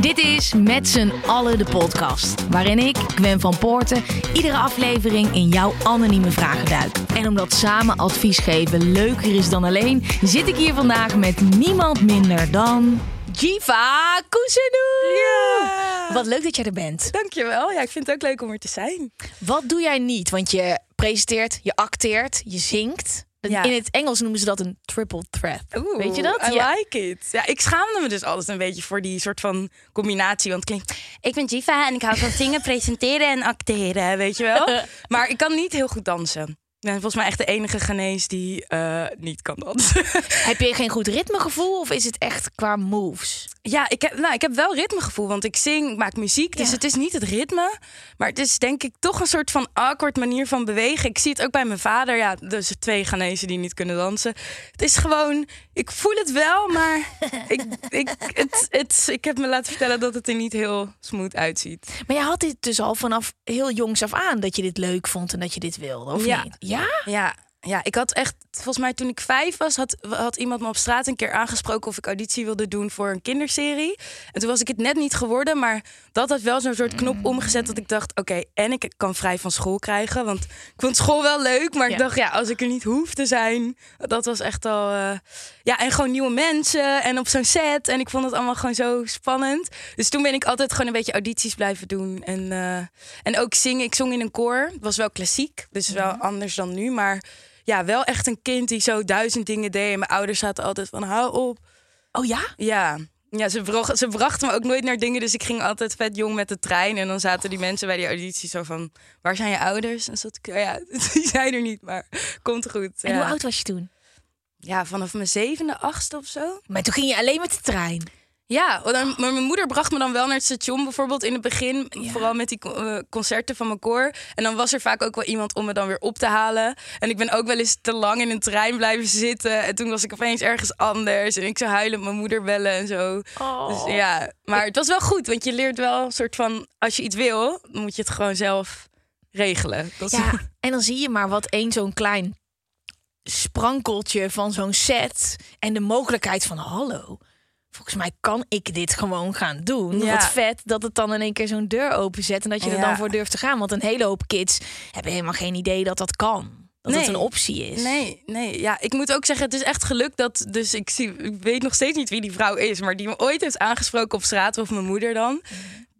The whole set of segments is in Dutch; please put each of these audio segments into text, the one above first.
Dit is Met z'n allen de podcast. Waarin ik, Gwen van Poorten, iedere aflevering in jouw anonieme vragen duik. En omdat samen advies geven leuker is dan alleen, zit ik hier vandaag met niemand minder dan. Jiva Kousenu! Ja. Wat leuk dat jij er bent. Dankjewel. Ja, ik vind het ook leuk om er te zijn. Wat doe jij niet? Want je presenteert, je acteert, je zingt. Ja. In het Engels noemen ze dat een triple threat. Oeh, Weet je dat? I Ja. like it. Ja, ik schaamde me dus altijd een beetje voor die soort van combinatie. Want klinkt, ik ben Jiva en ik hou van zingen, presenteren en acteren, weet je wel. maar ik kan niet heel goed dansen. Ben volgens mij echt de enige genees die eh, niet kan dansen. Heb je geen goed ritmegevoel of is het echt qua moves? ja, ik heb, nou, ik heb wel ritmegevoel, want ik zing, ik maak muziek. Dus Ja. het is niet het ritme, maar het is denk ik toch een soort van awkward manier van bewegen. Ik zie het ook bij mijn vader. Ja, dus twee genezen die niet kunnen dansen. Het is gewoon, ik voel het wel, maar ik, ik, het, het, ik heb me laten vertellen dat het er niet heel smooth uitziet. Maar je had dit dus al vanaf heel jongs af aan dat je dit leuk vond en dat je dit wilde, of Ja. niet? Ja? Ja, ja, ik had echt, volgens mij toen ik vijf was, had, had iemand me op straat een keer aangesproken of ik auditie wilde doen voor een kinderserie. En toen was ik het net niet geworden, maar dat had wel zo'n soort knop omgezet dat ik dacht, oké, en ik kan vrij van school krijgen. Want ik vond school wel leuk, maar Ja. ik dacht, ja, als ik er niet hoef te zijn, dat was echt al, eh, ja, en gewoon nieuwe mensen en op zo'n set. En ik vond het allemaal gewoon zo spannend. Dus toen ben ik altijd gewoon een beetje audities blijven doen. En, eh, en ook zingen. Ik zong in een koor. Het was wel klassiek, dus wel anders dan nu. Maar ja, wel echt een kind die zo duizend dingen deed. En mijn ouders zaten altijd van, hou op. Oh ja? Ja, ja ze, bracht, ze brachten me ook nooit naar dingen. Dus ik ging altijd vet jong met de trein. En dan zaten die mensen bij die auditie zo van... Waar zijn je ouders? En zat ik, oh ja, die zijn er niet, maar komt goed. En ja. hoe oud was je toen? Ja, vanaf mijn zevende, achtste of zo. Maar toen ging je alleen met de trein. Ja, dan, maar mijn moeder bracht me dan wel naar het station bijvoorbeeld in het begin. Vooral met die eh, concerten van mijn koor. En dan was er vaak ook wel iemand om me dan weer op te halen. En ik ben ook wel eens te lang in een trein blijven zitten. En toen was ik opeens ergens anders. En ik zou huilen mijn moeder bellen en zo. Dus ja, maar het was wel goed. Want je leert wel een soort van... Als je iets wil, moet je het gewoon zelf regelen. Dat Ja, en dan zie je maar wat één zo'n klein sprankeltje van zo'n set en de mogelijkheid van hallo. Volgens mij kan ik dit gewoon gaan doen. Ja. Wat vet dat het dan in één keer zo'n deur openzet en dat je er Ja. dan voor durft te gaan. Want een hele hoop kids hebben helemaal geen idee dat dat kan. Dat het Nee. een optie is. Nee, nee. Ja, ik moet ook zeggen, het is echt geluk dat... Dus ik, zie, ik weet nog steeds niet wie die vrouw is... maar die me ooit heeft aangesproken op straat, of mijn moeder dan.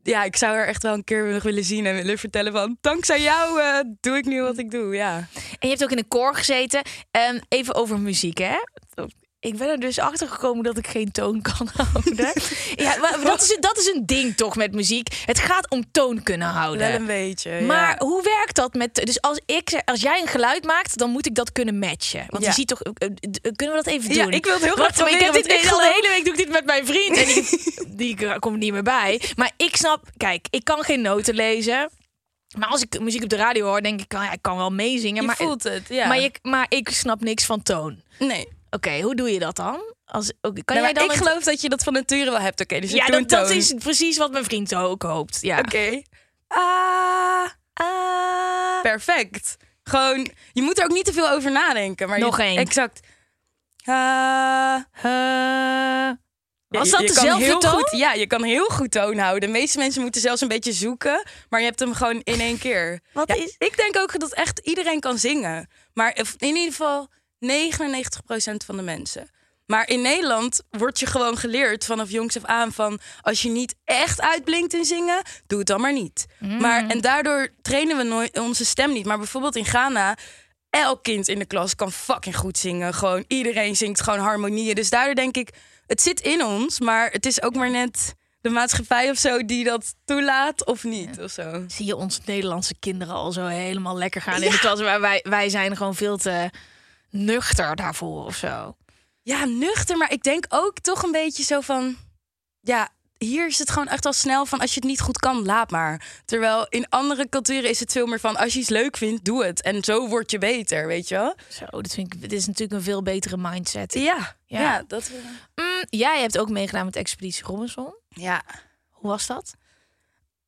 Ja, ik zou haar echt wel een keer nog willen zien en willen vertellen van... dankzij jou eh, doe ik nu wat ik doe, ja. En je hebt ook in een koor gezeten. Ehm, even over muziek, hè? Ik ben er dus achter gekomen dat ik geen toon kan houden. ja, maar dat is, dat is een ding toch met muziek. Het gaat om toon kunnen houden. Wel een beetje, Maar ja. hoe werkt dat met. Dus als, ik, als jij een geluid maakt, dan moet ik dat kunnen matchen. Want Ja. je ziet toch. eh, eh, Kunnen we dat even doen? Ja, ik wil het heel graag maar ik heb proberen, dit ik de hele week doe ik dit met mijn vriend. En die, die komt niet meer bij. Maar ik snap. Kijk, ik kan geen noten lezen. Maar als ik muziek op de radio hoor, denk ik, ja, ik kan wel meezingen. Je maar, voelt het, ja. maar, je, maar ik snap niks van toon. Nee. Oké, hoe doe je dat dan? Als, kan Nou, jij dan ik geloof dat je dat van nature wel hebt. Oké, dus ik Ja, dat, is precies wat mijn vriend ook hoopt. Ja. Oké. Ah, Ah. perfect. Gewoon, je moet er ook niet te veel over nadenken. Maar Nog je- één. Exact. Ah. Eh, was dat je dezelfde heel toon? Goed, ja, je kan heel goed toon houden. De meeste mensen moeten zelfs een beetje zoeken. Maar je hebt hem gewoon in één keer. Wat Ja, is- Ik denk ook dat echt iedereen kan zingen. Maar in ieder geval 99% van de mensen. Maar in Nederland wordt je gewoon geleerd vanaf jongs af aan van... als je niet echt uitblinkt in zingen, doe het dan maar niet. Mm. Maar, en daardoor trainen we nooit onze stem niet. Maar bijvoorbeeld in Ghana... Elk kind in de klas kan fucking goed zingen. Gewoon iedereen zingt gewoon harmonieën. Dus daardoor denk ik, het zit in ons, maar het is ook maar net de maatschappij of zo die dat toelaat of niet of zo. Zie je onze Nederlandse kinderen al zo helemaal lekker gaan in de klas. Maar wij, wij zijn gewoon veel te nuchter daarvoor of zo. Ja, nuchter, maar ik denk ook toch een beetje zo van... Ja, hier is het gewoon echt al snel van... als je het niet goed kan, laat maar. Terwijl in andere culturen is het veel meer van... als je iets leuk vindt, doe het. En zo word je beter, weet je wel? Zo, dat vind ik, dit is natuurlijk een veel betere mindset. Ja, Ja. ja. dat... Mm, jij hebt ook meegedaan met Expeditie Robinson. Ja. Hoe was dat?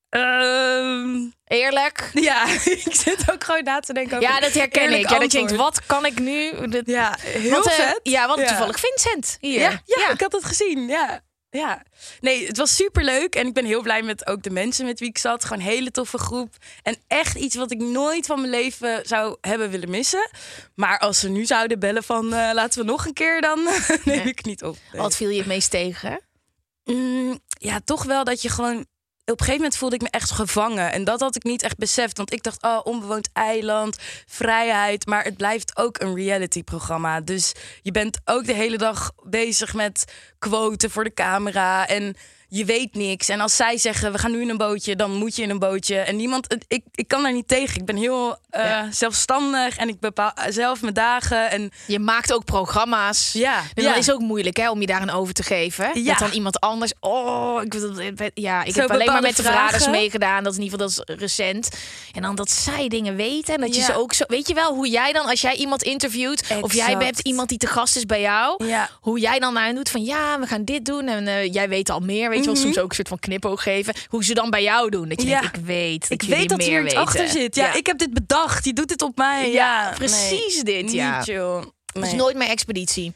Ehm, Eerlijk? ja, ik zit ook gewoon na te denken over Ja, dat herken ik. Ja, dat je denkt, wat kan ik nu? Dat, Ja, heel want, eh, vet. ja, want Ja. toevallig Vincent hier. Ja, ja, ik had het gezien. Ja. Ja. Nee, het was super leuk. En ik ben heel blij met ook de mensen met wie ik zat. Gewoon een hele toffe groep. En echt iets wat ik nooit van mijn leven zou hebben willen missen. Maar als ze nu zouden bellen van eh, laten we nog een keer, dan neem ik niet op. Nee. Wat viel je het meest tegen? Mm, ja, toch wel dat je gewoon. Op een gegeven moment voelde ik me echt gevangen. En dat had ik niet echt beseft. Want ik dacht, oh, onbewoond eiland, vrijheid. Maar het blijft ook een reality-programma. Dus je bent ook de hele dag bezig met quoten voor de camera. En je weet niks. En als zij zeggen, we gaan nu in een bootje, dan moet je in een bootje. En niemand, ik, ik kan daar niet tegen. Ik ben heel eh, Ja. zelfstandig en ik bepaal zelf mijn dagen. En Je maakt ook programma's. ja, En ja. dat is ook moeilijk hè, om je daarin over te geven. Ja. Dat dan iemand anders. Oh, ik, ja, ik Zo heb alleen maar met de verraders meegedaan. Dat is in ieder geval dat is recent. En dan dat zij dingen weten. En dat je ze ook zo. Weet je wel hoe jij dan, als jij iemand interviewt. Of jij hebt iemand die te gast is bij jou. Ja. Hoe jij dan naar hen doet van ja, we gaan dit doen. En eh, jij weet al meer. Weet je wel, soms ook een soort van knipoog geven. Hoe ze dan bij jou doen. Dat je Mhm. Ja. denkt, ik weet. Dat Ik weet dat hier iets achter zit. Ja, ik heb dit bedacht. Je doet dit op mij. Ja, Ja, precies nee, dit, ja. Niet. Dus Nee. nooit meer expeditie.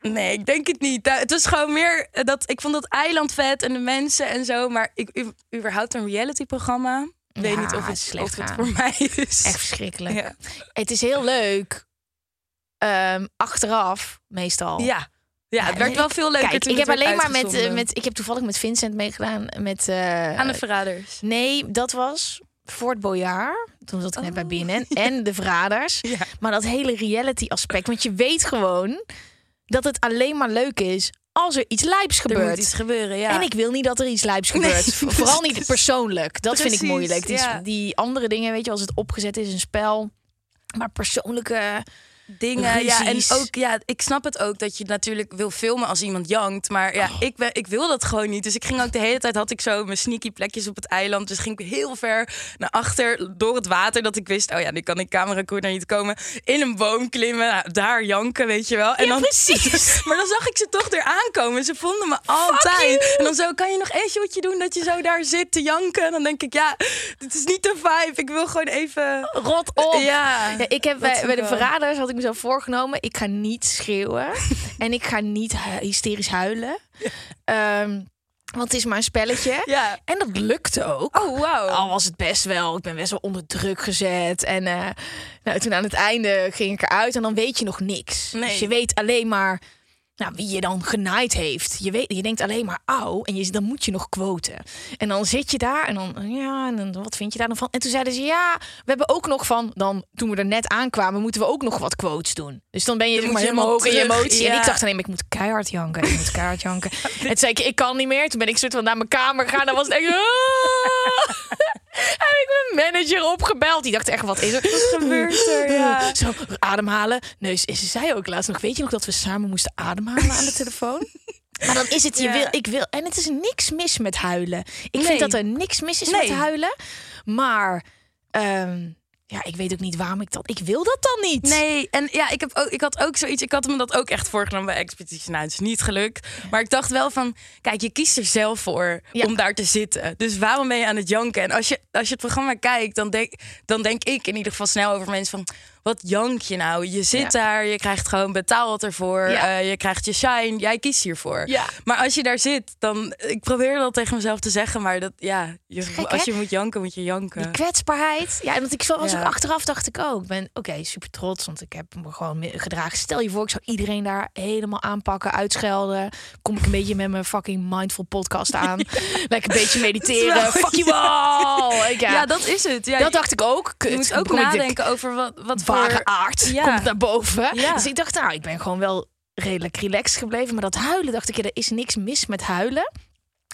nee, ik denk het niet. Het was gewoon meer dat ik vond dat eiland vet en de mensen en zo. Maar ik u- überhaupt een reality-programma. Ik weet niet of het het, is slecht of het voor mij is. Echt verschrikkelijk. Het is heel leuk. ehm, achteraf, meestal. Ja. Ja, het werd wel veel leuker Kijk, ik het heb alleen maar met, eh, met. Ik heb toevallig met Vincent meegedaan. Met. eh, Aan de verraders. nee, dat was Fort Boyard. Toen zat ik net bij BNN. En de Verraders. Ja. Maar dat hele reality aspect. Want je weet gewoon dat het alleen maar leuk is als er iets lijps Er moet gebeurt. iets gebeuren, ja. En ik wil niet dat er iets lijps Nee, gebeurt. Vooral niet persoonlijk. Dat vind ik moeilijk. Die, ja. die andere dingen, weet je, als het opgezet is, een spel. Maar persoonlijke. Dingen. Ja, en ook, ja, ik snap het ook dat je natuurlijk wil filmen als iemand jankt. Maar ja, ik, ben, ik wil dat gewoon niet. Dus ik ging ook de hele tijd, had ik zo mijn sneaky plekjes op het eiland. Dus ging ik heel ver naar achter door het water. Dat ik wist, oh ja, nu kan ik cameracool naar niet komen. In een boom klimmen, nou, daar janken, weet je wel. En Ja, dan, precies. maar dan zag ik ze toch er aankomen. Ze vonden me altijd. En dan zo, kan je nog een shotje doen dat je zo daar zit te janken? En dan denk ik, ja, dit is niet de vibe. Ik wil gewoon even... Rot op. Ja, Ja, ik heb bij, de verraders had ik mezelf voorgenomen. Ik ga niet schreeuwen. en ik ga niet hysterisch huilen. Ehm, want het is maar een spelletje. Ja. En dat lukte ook. Oh, wauw. Al was het best wel. Ik ben best wel onder druk gezet. En eh, nou, toen aan het einde ging ik eruit. En dan weet je nog niks. Nee. Dus je weet alleen maar nou, wie je dan genaaid heeft. Je, weet, je denkt alleen maar auw. En je, dan moet je nog quoten. En dan zit je daar. En dan, ja, en dan, wat vind je daar dan van? En toen zeiden ze, ja, we hebben ook nog van... Dan, toen we er net aankwamen, moeten we ook nog wat quotes doen. Dus dan ben je, Dan zeg moet maar je helemaal hoog in je emotie. En ik dacht alleen, ik moet keihard janken. Ik moet keihard janken. En toen zei ik, ik kan niet meer. Toen ben ik soort van naar mijn kamer gegaan. Dan was het echt... Heb ik mijn manager opgebeld. Die dacht echt, wat is er? Wat gebeurt er? Ja. Zo, ademhalen. Nee, ze ze zei ook laatst nog, weet je nog dat we samen moesten ademhalen aan de telefoon? Maar dan is het, je Ja. wil, ik wil. En het is niks mis met huilen. Ik Nee. vind dat er niks mis is Nee. met huilen. Maar ehm, ja, ik weet ook niet waarom ik dat. Ik wil dat dan niet. Nee, en ja, ik, heb ook, ik had ook zoiets. Ik had me dat ook echt voorgenomen bij Expeditie. Nou, het is niet gelukt. Maar ik dacht wel van, kijk, je kiest er zelf voor Ja. om daar te zitten. Dus waarom ben je aan het janken? En als je, als je het programma kijkt, dan denk, dan denk ik in ieder geval snel over mensen van, wat jank je nou? Je zit Ja. daar, je krijgt gewoon betaald ervoor. Ja. eh, je krijgt je shine, jij kiest hiervoor. Ja. Maar als je daar zit, dan, ik probeer dat tegen mezelf te zeggen, maar dat, ja, je, gek, als hè? je moet janken, moet je janken. Die kwetsbaarheid. Ja, want ik was ook achteraf dacht ik ook. Ik ben oké, super trots, want ik heb me gewoon gedragen. Stel je voor, ik zou iedereen daar helemaal aanpakken, uitschelden. Kom ik een beetje met mijn fucking mindful podcast aan. Lekker een beetje mediteren. Fuck you all. Ja, dat is het. Ja, dat dacht ik ook. Kut, Je moet ook ik nadenken over wat, wat Voor... aard Ja. komt naar boven. Ja. Dus ik dacht, nou, ik ben gewoon wel redelijk relaxed gebleven. Maar dat huilen, dacht ik, er is niks mis met huilen.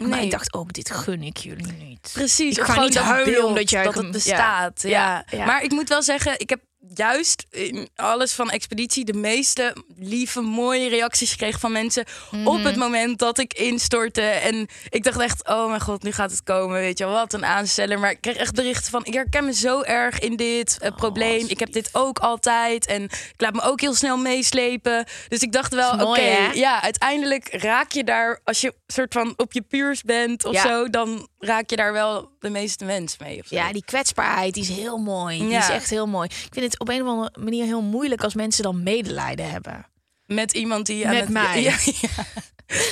Maar Nee. ik dacht ook, dit gun ik jullie niet. Precies, Ik ga niet huilen omdat jij dat het bestaat. Ja, Ja. ja. Maar ik moet wel zeggen, ik heb juist in alles van Expeditie de meeste lieve, mooie reacties gekregen van mensen op het moment dat ik instortte. En ik dacht echt, oh mijn god, nu gaat het komen, weet je wat een aansteller. Maar ik kreeg echt berichten van, ik herken me zo erg in dit eh, probleem. Ik heb dit ook altijd en ik laat me ook heel snel meeslepen. Dus ik dacht wel, oké, ja, uiteindelijk raak je daar, als je soort van op je puurs bent of Ja. zo, dan raak je daar wel de meeste mensen mee. Ja, die kwetsbaarheid die is heel mooi. Die Ja. is echt heel mooi. Ik vind het op een of andere manier heel moeilijk als mensen dan medelijden hebben. Met iemand die aan Met het... mij. Ja, ja.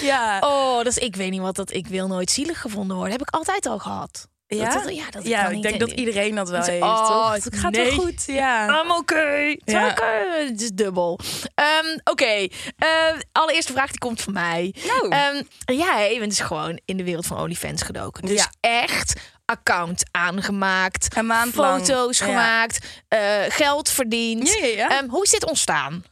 ja. Oh, dat is, ik weet niet wat dat. Ik wil nooit zielig gevonden worden. Heb ik altijd al gehad. Ja? Dat, dat- ja, dat ja, ik denk dat iedereen dat wel heeft, oh, toch? Het gaat nee. wel goed, ja. I'm okay. Ja. okay. Het is dubbel. Ehm, Oké, Eh, allereerste vraag die komt van mij. Nou. Ehm, jij bent dus gewoon in de wereld van OnlyFans gedoken. Dus Ja. echt account aangemaakt, Een maand lang. foto's Ja. gemaakt, eh, geld verdiend. Ja. Ehm, hoe is dit ontstaan?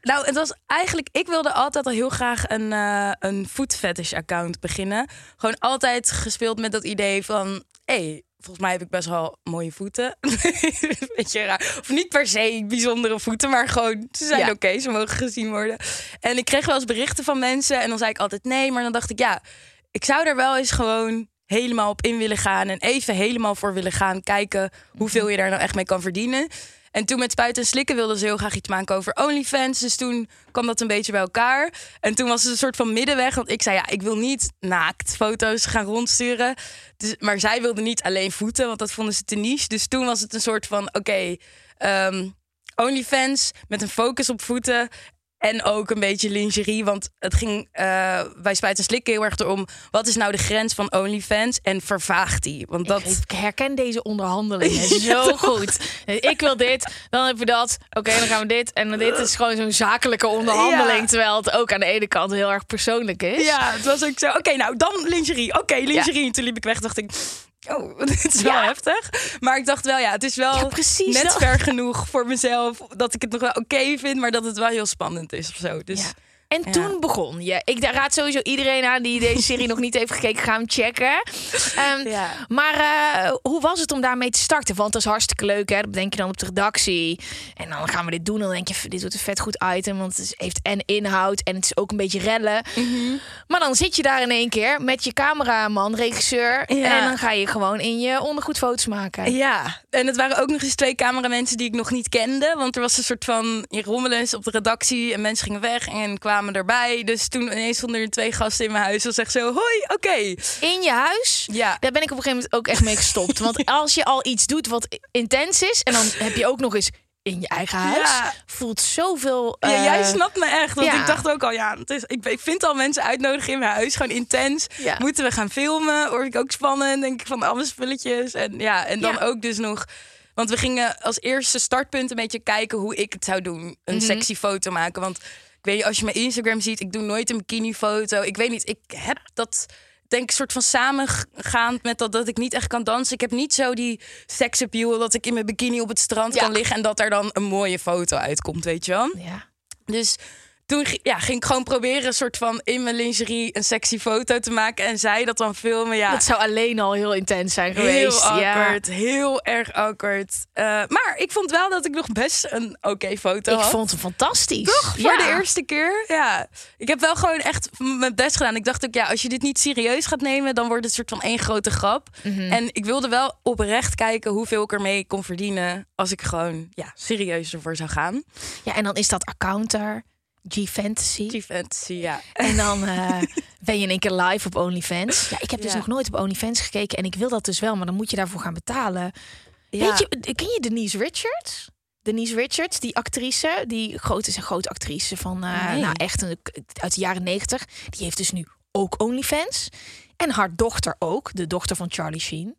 Nou, het was eigenlijk... Ik wilde altijd al heel graag een, eh een food fetish account beginnen. Gewoon altijd gespeeld met dat idee van... hey, volgens mij heb ik best wel mooie voeten. Beetje raar. Of niet per se bijzondere voeten, maar gewoon... Ze zijn Ja. oké, ze mogen gezien worden. En ik kreeg wel eens berichten van mensen. En dan zei ik altijd nee. Maar dan dacht ik, ja, ik zou er wel eens gewoon helemaal op in willen gaan. En even helemaal voor willen gaan kijken hoeveel je daar nou echt mee kan verdienen. En toen met Spuiten en Slikken wilden ze heel graag iets maken over OnlyFans. Dus toen kwam dat een beetje bij elkaar. En toen was het een soort van middenweg. Want ik zei, ja, ik wil niet naakt foto's gaan rondsturen. Dus, maar zij wilden niet alleen voeten, want dat vonden ze te niche. Dus toen was het een soort van, oké, ehm, OnlyFans met een focus op voeten. En ook een beetje lingerie, want het ging eh, bij Spuiten en Slikken heel erg erom... wat is nou de grens van OnlyFans en vervaagt die? Want dat... Ik herken deze onderhandelingen zo goed. Ik wil dit, dan heb je dat. Oké, dan gaan we dit. En dit is gewoon zo'n zakelijke onderhandeling. Ja. Terwijl het ook aan de ene kant heel erg persoonlijk is. Ja, het was ook zo. Oké, nou dan lingerie. Oké, lingerie. En toen liep ik weg, dacht ik. Oh, dit is wel Ja. heftig. Maar ik dacht wel, ja, het is wel Ja, net dat. ver genoeg voor mezelf dat ik het nog wel oké vind, maar dat het wel heel spannend is of zo. Dus Ja. En toen begon je. Ik raad sowieso iedereen aan die deze serie nog niet heeft gekeken, ga hem checken. Ehm, Ja. Maar eh, hoe was het om daarmee te starten? Want dat is hartstikke leuk, hè? Dat bedenk je dan op de redactie. En dan gaan we dit doen. En dan denk je, dit wordt een vet goed item. Want het heeft en inhoud en het is ook een beetje rellen. Mhm. Maar dan zit je daar in één keer met je cameraman, regisseur. Ja. En dan ga je gewoon in je ondergoed foto's maken. Ja, en het waren ook nog eens twee cameramensen die ik nog niet kende. Want er was een soort van je rommelen eens op de redactie en mensen gingen weg en kwamen erbij. Dus toen ineens stonden er twee gasten in mijn huis. Dat zegt zo, hoi, oké. In je huis? Ja. Daar ben ik op een gegeven moment ook echt mee gestopt. Want als je al iets doet wat intens is... en dan heb je ook nog eens in je eigen huis... Ja. voelt zoveel... Ja, eh, jij snapt me echt. Want ja. ik dacht ook al, ja, het is, ik, ik vind al mensen uitnodigen in mijn huis. Gewoon intens. Ja. Moeten we gaan filmen? Hoor ik ook spannend. Denk ik van alle spulletjes. En ja, en dan ook dus nog... Want we gingen als eerste startpunt een beetje kijken hoe ik het zou doen. Een Mhm. sexy foto maken. Want weet niet, als je mijn Instagram ziet, ik doe nooit een bikini-foto. Ik weet niet, ik heb dat denk ik soort van samengaand met dat, dat ik niet echt kan dansen. Ik heb niet zo die seksappeal dat ik in mijn bikini op het strand Ja. kan liggen en dat er dan een mooie foto uitkomt, weet je wel? Ja. Dus toen ja, ging ik gewoon proberen een soort van in mijn lingerie een sexy foto te maken en zij dat dan filmen. Ja, Dat zou alleen al heel intens zijn heel geweest. ja. awkward, heel erg awkward. Eh, maar ik vond wel dat ik nog best een oké foto Ik had. vond hem fantastisch. Toch? Voor de eerste keer. Ja. Ik heb wel gewoon echt mijn best gedaan. Ik dacht ook, ja, als je dit niet serieus gaat nemen, dan wordt het een soort van één grote grap. Mhm. En ik wilde wel oprecht kijken hoeveel ik ermee kon verdienen als ik gewoon ja, serieus ervoor zou gaan. Ja, en dan is dat accounter, G-Fantasy. Die fantasy, ja. En dan eh, ben je in één keer live op OnlyFans. Ja, ik heb dus Ja. nog nooit op OnlyFans gekeken. En ik wil dat dus wel, maar dan moet je daarvoor gaan betalen. Ja. Weet je, ken je Denise Richards? Denise Richards, die actrice, die groot is een grote actrice van, eh, Nee. nou echt een, uit de jaren negentig. Die heeft dus nu ook OnlyFans. En haar dochter ook, de dochter van Charlie Sheen.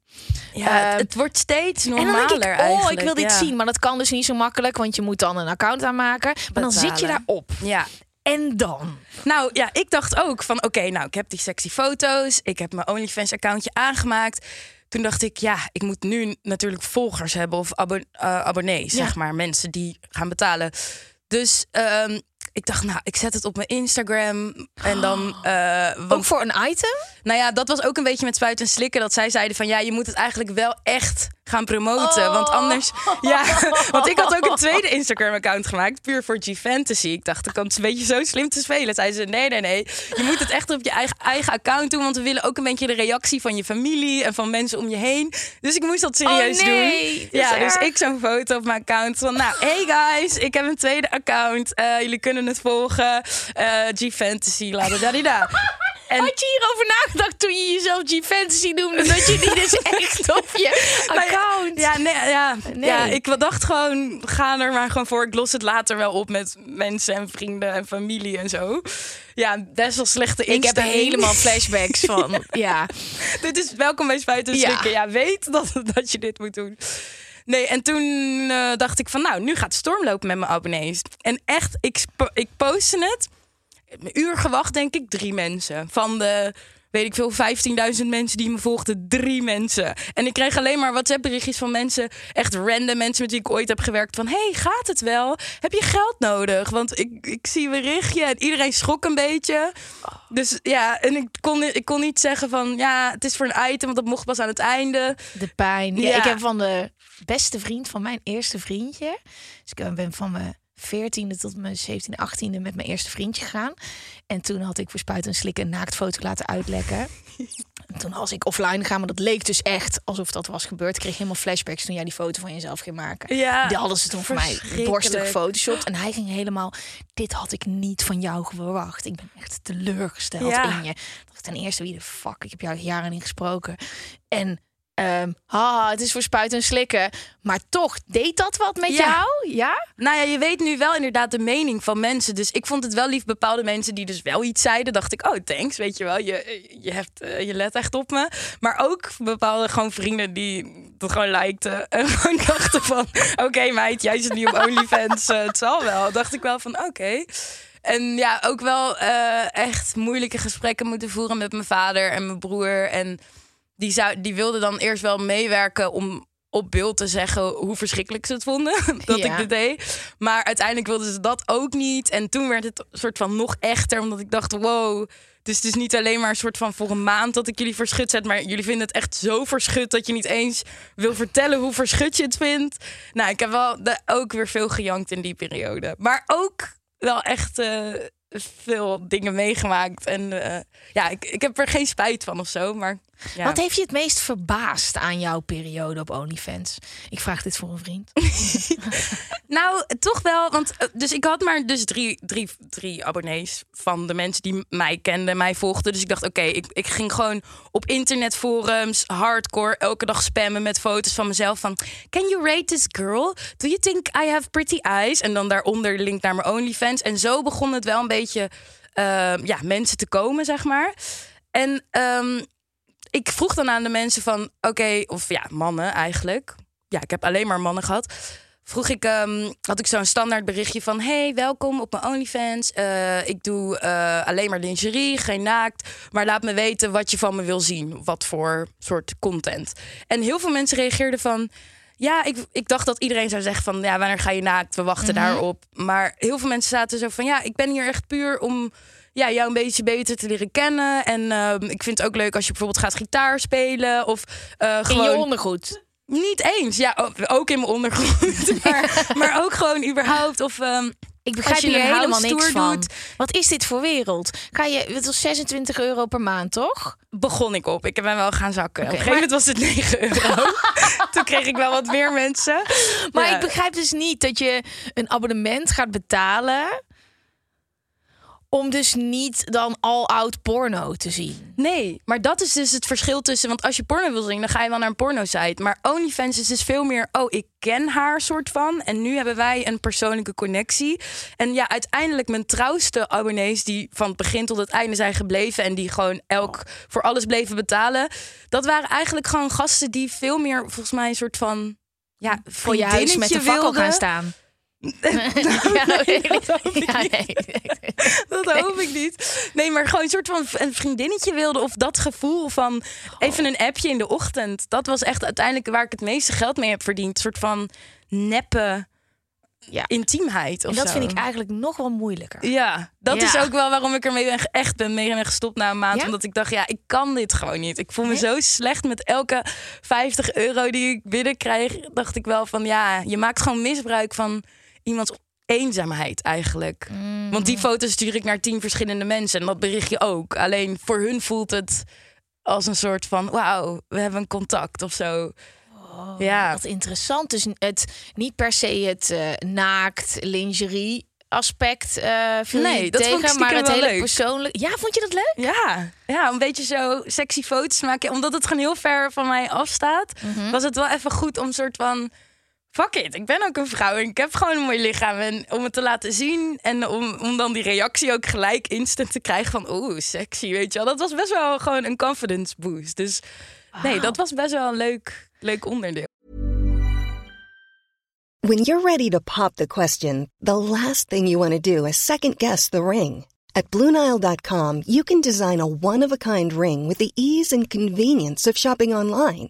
Ja, het, Ehm, het wordt steeds En dan normaler denk ik, oh, eigenlijk. ik wil dit ja. zien. Maar dat kan dus niet zo makkelijk, want je moet dan een account aanmaken. Maar dan zit je daarop. Ja. En dan? Nou ja, ik dacht ook van oké, nou ik heb die sexy foto's. Ik heb mijn OnlyFans accountje aangemaakt. Toen dacht ik, ja, ik moet nu natuurlijk volgers hebben of eh, abonnees, Ja. zeg maar. Mensen die gaan betalen. Dus ehm, ik dacht, nou, ik zet het op mijn Instagram. En dan... eh, want, Ook voor een item? Nou ja, dat was ook een beetje met spuiten en slikken. Dat zij zeiden van, ja, je moet het eigenlijk wel echt gaan promoten. Want Oh. anders. Ja, want ik had ook een tweede Instagram-account gemaakt, puur voor G-Fantasy. Ik dacht, ik kan het een beetje zo slim te spelen. Zeiden ze: nee, nee, nee. Je moet het echt op je eigen, eigen account doen. Want we willen ook een beetje de reactie van je familie en van mensen om je heen. Dus ik moest dat serieus Oh, nee, doen. Ja, dus ik zo'n foto op mijn account van, nou, hey guys, ik heb een tweede account. Eh, jullie kunnen het volgen. Eh G-Fantasy, la da da da. En Had je hierover nagedacht toen je jezelf G-Fantasy noemde? Dat je die dus echt op je account... Ja, nee, ja, Nee. ja, ik dacht gewoon, ga er maar gewoon voor. Ik los het later wel op met mensen en vrienden en familie en zo. Ja, best wel slechte Ik heb instelling. helemaal flashbacks van... Ja. dit is welkom bij Spuiten Ja. Slikken. Ja. weet dat, dat je dit moet doen. Nee, en toen eh, dacht ik van, nou, nu gaat storm lopen met mijn abonnees. En echt, ik, ik postte het. Een uur gewacht, denk ik, drie mensen. Van de, weet ik veel, 15.000 mensen die me volgden, drie mensen. En ik kreeg alleen maar WhatsApp-berichtjes van mensen, echt random mensen met wie ik ooit heb gewerkt. Van, hey, gaat het wel? Heb je geld nodig? Want ik, ik zie berichtje en iedereen schrok een beetje. Dus ja, en ik kon, ik kon niet zeggen van, ja, het is voor een item, want dat mocht pas aan het einde. De pijn. Ja, Ja. Ik heb van de beste vriend van mijn eerste vriendje. Dus ik ben van mijn 14e tot mijn 17e, 18e met mijn eerste vriendje gegaan. En toen had ik voor Spuiten en Slikken een naaktfoto laten uitlekken. En toen was ik offline gegaan, maar dat leek dus echt alsof dat was gebeurd. Ik kreeg helemaal flashbacks toen jij die foto van jezelf ging maken. Ja, Die hadden ze toen voor mij borstig gefotoshopt. En hij ging helemaal, dit had ik niet van jou verwacht. Ik ben echt teleurgesteld Ja. in je. Ten eerste, wie de fuck? Ik heb jou jaren niet gesproken. En ehm haha, het is voor spuiten en slikken. Maar toch, deed dat wat met Ja. jou? Ja? Nou ja, je weet nu wel inderdaad de mening van mensen. Dus ik vond het wel lief. Bepaalde mensen die dus wel iets zeiden, dacht ik, oh thanks, weet je wel. Je, je, hebt, eh, je let echt op me. Maar ook bepaalde gewoon vrienden die dat gewoon likten. En gewoon dachten van, oké meid, jij zit niet op OnlyFans. eh, het zal wel. Dacht ik wel van, oké. En ja, ook wel eh, echt moeilijke gesprekken moeten voeren met mijn vader en mijn broer. En die, zou, die wilden dan eerst wel meewerken om op beeld te zeggen hoe verschrikkelijk ze het vonden dat Ja. ik dit deed. Maar uiteindelijk wilden ze dat ook niet. En toen werd het een soort van nog echter, omdat ik dacht, wow. Dus het is niet alleen maar een soort van voor een maand dat ik jullie verschut zet, maar jullie vinden het echt zo verschut dat je niet eens wil vertellen hoe verschut je het vindt. Nou, ik heb wel de, ook weer veel gejankt in die periode. Maar ook wel echt eh, veel dingen meegemaakt. En eh, ja, ik, ik heb er geen spijt van of zo. Maar ja. Wat heeft je het meest verbaasd aan jouw periode op OnlyFans? Ik vraag dit voor een vriend. Nou, toch wel. Want eh, dus ik had maar dus drie, drie, drie abonnees van de mensen die mij kenden, mij volgden. Dus ik dacht, oké, ik, ik ging gewoon op internetforums hardcore elke dag spammen met foto's van mezelf. Van, can you rate this girl? Do you think I have pretty eyes? En dan daaronder de link naar mijn OnlyFans. En zo begon het wel een beetje eh, ja, mensen te komen, zeg maar. En ehm, ik vroeg dan aan de mensen van, oké, of ja, mannen eigenlijk. Ja, ik heb alleen maar mannen gehad. Vroeg ik, ehm, had ik zo'n standaard berichtje van, hey, welkom op mijn OnlyFans. Eh, ik doe eh, alleen maar lingerie, geen naakt. Maar laat me weten wat je van me wil zien. Wat voor soort content. En heel veel mensen reageerden van, ja, ik, ik dacht dat iedereen zou zeggen van, ja, wanneer ga je naakt? We wachten daarop. Maar heel veel mensen zaten zo van, ja, ik ben hier echt puur om ja, jou een beetje beter te leren kennen. En ehm, ik vind het ook leuk als je bijvoorbeeld gaat gitaar spelen. Of eh, In gewoon... je ondergoed. Niet eens. Ja, ook in mijn ondergrond. maar, maar ook gewoon überhaupt. Of, ehm, Ik begrijp je hier helemaal hele niks van. doet. Wat is dit voor wereld? Ga je, het was 26 euro per maand, toch? begon ik op. Ik ben wel gaan zakken. Oké, Op een gegeven moment was het 9 euro. Toen kreeg ik wel wat meer mensen. Maar Ja. ik begrijp dus niet dat je een abonnement gaat betalen. Om dus niet dan all-out porno te zien. Nee, maar dat is dus het verschil tussen... Want als je porno wil zien, dan ga je wel naar een porno-site. Maar OnlyFans is dus veel meer... Oh, ik ken haar soort van. En nu hebben wij een persoonlijke connectie. En ja, uiteindelijk mijn trouwste abonnees... die van het begin tot het einde zijn gebleven... en die gewoon elk voor alles bleven betalen... dat waren eigenlijk gewoon gasten die veel meer... volgens mij een soort van... Ja, Voor je huis met de fakkel wilden. gaan staan. Ja, nee, dat hoop ik Ja, niet. nee. Dat hoop ik niet. Nee, maar gewoon een soort van een vriendinnetje wilde. Of dat gevoel van even een appje in de ochtend. Dat was echt uiteindelijk waar ik het meeste geld mee heb verdiend. Een soort van neppe Ja. intiemheid. Of En dat zo. vind ik eigenlijk nog wel moeilijker. Ja, dat Ja. is ook wel waarom ik ermee ben, echt ben mee ben gestopt na een maand. Ja? Omdat ik dacht, ja, ik kan dit gewoon niet. Ik voel me Nee? zo slecht met elke 50 euro die ik binnenkrijg. Dacht ik wel van, ja, je maakt gewoon misbruik van iemands eenzaamheid eigenlijk. Mm. Want die foto's stuur ik naar tien verschillende mensen. En dat bericht je ook. Alleen voor hun voelt het als een soort van, wauw, we hebben een contact of zo. ja. Wat interessant. Dus het niet per se het eh, naakt lingerie aspect eh viel Nee, dat tegen, vond ik maar het hele leuk. persoonlijk. Ja, vond je dat leuk? Ja, ja, een beetje zo sexy foto's maken. Omdat het gewoon heel ver van mij afstaat, Mhm. was het wel even goed om soort van. Fuck it, ik ben ook een vrouw en ik heb gewoon een mooi lichaam. En om het te laten zien en om, om dan die reactie ook gelijk instant te krijgen van... Oeh, sexy, weet je wel. Dat was best wel gewoon een confidence boost. Dus nee, dat was best wel een leuk, leuk onderdeel. When you're ready to pop the question, the last thing you want to do is second guess the ring. At Bluenile.com, you can design a one of a kind ring with the ease and convenience of shopping online.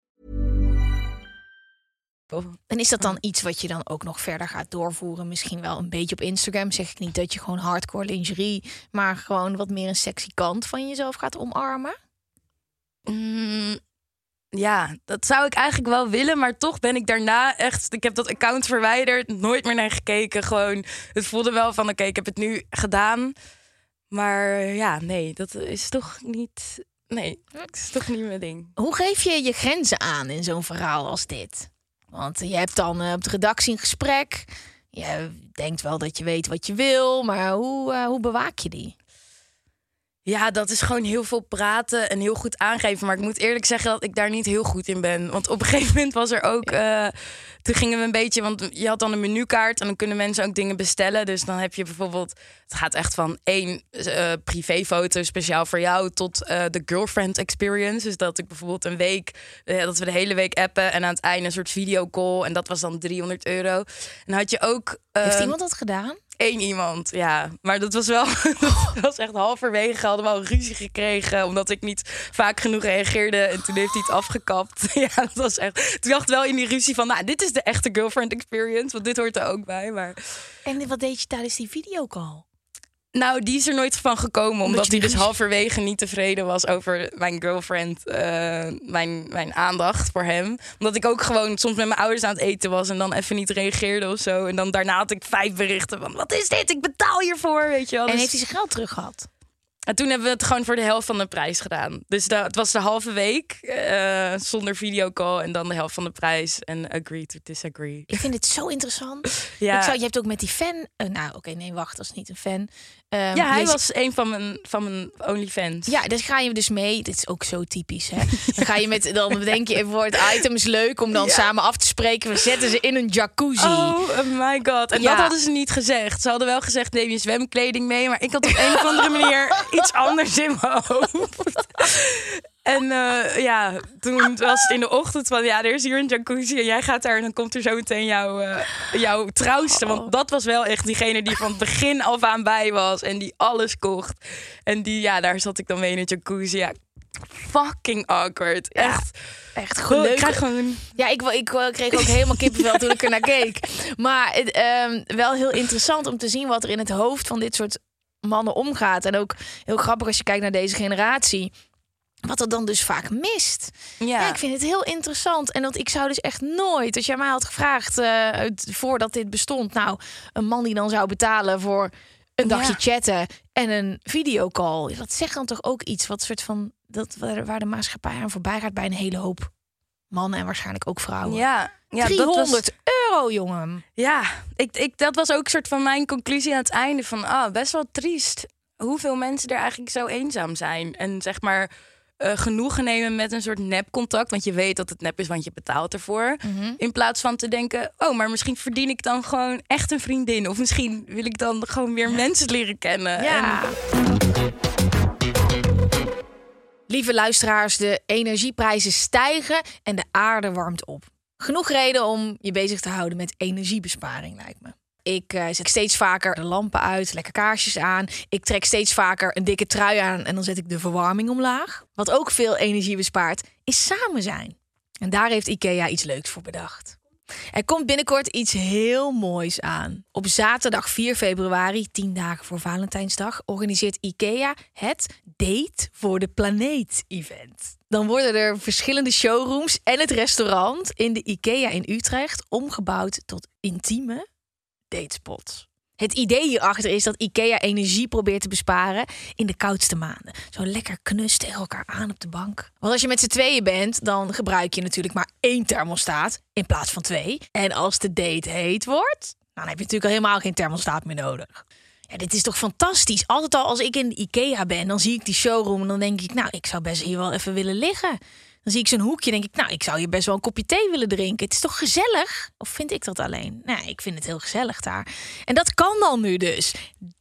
En is dat dan iets wat je dan ook nog verder gaat doorvoeren? Misschien wel een beetje op Instagram. Zeg ik niet dat je gewoon hardcore lingerie, maar gewoon wat meer een sexy kant van jezelf gaat omarmen? Mm, ja, dat zou ik eigenlijk wel willen, maar toch ben ik daarna echt. Ik heb dat account verwijderd, nooit meer naar gekeken. Gewoon, het voelde wel van: oké, ik heb het nu gedaan. Maar ja, nee, dat is toch niet. Nee, dat is toch niet mijn ding. Hoe geef je je grenzen aan in zo'n verhaal als dit? Want je hebt dan eh, op de redactie een gesprek. Je denkt wel dat je weet wat je wil, maar hoe, eh, hoe bewaak je die? Ja, dat is gewoon heel veel praten en heel goed aangeven. Maar ik moet eerlijk zeggen dat ik daar niet heel goed in ben. Want op een gegeven moment was er ook. eh, toen gingen we een beetje. Want je had dan een menukaart en dan kunnen mensen ook dingen bestellen. Dus dan heb je bijvoorbeeld. Het gaat echt van één eh, privéfoto speciaal voor jou. tot eh, de girlfriend experience. Dus dat ik bijvoorbeeld een week. dat we de hele week appen. En aan het einde een soort videocall. En dat was dan 300 euro. En had je ook. Heeft eh, iemand dat gedaan? Eén iemand, ja. Maar dat was wel, dat was echt halverwege. Hadden we al ruzie gekregen, omdat ik niet vaak genoeg reageerde. En toen heeft hij het afgekapt. Ja, dat was echt... Toen dacht wel in die ruzie van, nou, dit is de echte girlfriend experience. Want dit hoort er ook bij, maar... En wat deed je tijdens die videocall? Nou, die is er nooit van gekomen, omdat hij dus halverwege niet tevreden was over mijn girlfriend, eh, mijn, mijn aandacht voor hem. Omdat ik ook gewoon soms met mijn ouders aan het eten was en dan even niet reageerde of zo. En dan daarna had ik vijf berichten van, wat is dit? Ik betaal hiervoor, weet je wel. En Dus- heeft hij zijn geld terug gehad? En toen hebben we het gewoon voor de helft van de prijs gedaan. Dus da- het was de halve week eh, zonder videocall en dan de helft van de prijs. En agree to disagree. Ik vind het zo interessant. Ja. Ik zou, je hebt ook met die fan. eh, nou, oké, nee, wacht, dat is niet een fan. Ehm, Ja, hij was een van mijn, van mijn OnlyFans. Ja, dus ga je dus mee. Dit is ook zo typisch, hè? Dan ga je met, dan bedenk je even het item is leuk om dan samen af te spreken. We zetten ze in een jacuzzi. Oh my god. En Ja. dat hadden ze niet gezegd. Ze hadden wel gezegd, neem je zwemkleding mee. Maar ik had op een of andere manier iets anders in mijn hoofd. En eh, ja, toen was het in de ochtend van... ja, er is hier een jacuzzi en jij gaat daar... en dan komt er zo meteen jouw, eh, jouw trouwste. Want dat was wel echt diegene die van het begin af aan bij was... en die alles kocht. En die, ja, daar zat ik dan mee in een jacuzzi. Ja, fucking awkward. Echt. Echt Ik leuk. krijg gewoon... Ja, ik, ik kreeg ook helemaal kippenvel toen ik er naar keek. Maar het, ehm, wel heel interessant om te zien wat er in het hoofd van dit soort mannen omgaat. En ook heel grappig als je kijkt naar deze generatie. Wat er dan dus vaak mist. Ja. ik vind het heel interessant. En dat ik zou dus echt nooit, als jij mij had gevraagd eh, voordat dit bestond, nou, een man die dan zou betalen voor een dagje Ja. chatten en een videocall. Dat zegt dan toch ook iets wat soort van dat waar waar de maatschappij aan voorbij gaat bij een hele hoop Mannen en waarschijnlijk ook vrouwen. Ja, ja 300 dat was, euro, jongen. ja ik, ik, dat was ook een soort van mijn conclusie aan het einde. Van, ah, best wel triest hoeveel mensen er eigenlijk zo eenzaam zijn. En zeg maar eh, genoegen nemen met een soort nepcontact. Want je weet dat het nep is, want je betaalt ervoor. In plaats van te denken, oh, maar misschien verdien ik dan gewoon echt een vriendin. Of misschien wil ik dan gewoon weer mensen leren kennen. Ja. Lieve luisteraars, de energieprijzen stijgen en de aarde warmt op. Genoeg reden om je bezig te houden met energiebesparing, lijkt me. Ik eh, zet steeds vaker de lampen uit, lekker kaarsjes aan. Ik trek steeds vaker een dikke trui aan en dan zet ik de verwarming omlaag. Wat ook veel energie bespaart, is samen zijn. En daar heeft IKEA iets leuks voor bedacht. Er komt binnenkort iets heel moois aan. Op zaterdag 4 februari, 10 dagen voor Valentijnsdag, organiseert IKEA het Date voor de Planeet event. Dan worden er verschillende showrooms en het restaurant in de IKEA in Utrecht omgebouwd tot intieme datespots. Het idee hierachter is dat IKEA energie probeert te besparen in de koudste maanden. Zo lekker knus tegen elkaar aan op de bank. Want als je met z'n tweeën bent, dan gebruik je natuurlijk maar één thermostaat in plaats van twee. En als de date heet wordt, dan heb je natuurlijk al helemaal geen thermostaat meer nodig. Ja, dit is toch fantastisch. Altijd al als ik in de IKEA ben, dan zie ik die showroom en dan denk ik, nou, ik zou best hier wel even willen liggen. Dan zie ik zo'n hoekje, denk ik, nou, ik zou hier best wel een kopje thee willen drinken. Het is toch gezellig? Of vind ik dat alleen? Nee, ik vind het heel gezellig daar. En dat kan dan nu dus.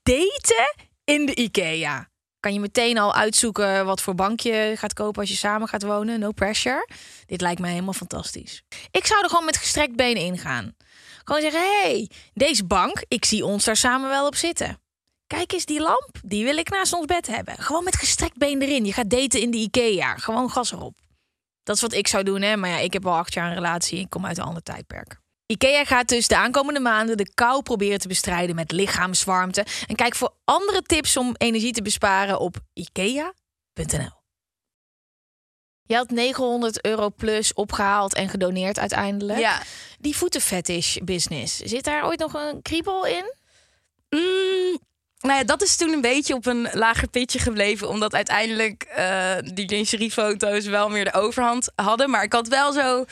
Daten in de IKEA. Kan je meteen al uitzoeken wat voor bank je gaat kopen als je samen gaat wonen. No pressure. Dit lijkt mij helemaal fantastisch. Ik zou er gewoon met gestrekt benen ingaan. Gewoon zeggen, hey, deze bank, ik zie ons daar samen wel op zitten. Kijk eens die lamp, die wil ik naast ons bed hebben. Gewoon met gestrekt been erin. Je gaat daten in de IKEA. Gewoon gas erop. Dat is wat ik zou doen, hè. Maar ja, ik heb al acht jaar een relatie. Ik kom uit een ander tijdperk. IKEA gaat dus de aankomende maanden de kou proberen te bestrijden met lichaamswarmte. En kijk voor andere tips om energie te besparen op ikea.nl. Je had 900 euro plus opgehaald en gedoneerd uiteindelijk. Ja. Die voetenfetish business, zit daar ooit nog een kriebel in? Mm, nou ja, dat is toen een beetje op een lager pitje gebleven. Omdat uiteindelijk eh, die lingeriefoto's wel meer de overhand hadden. Maar ik had wel zo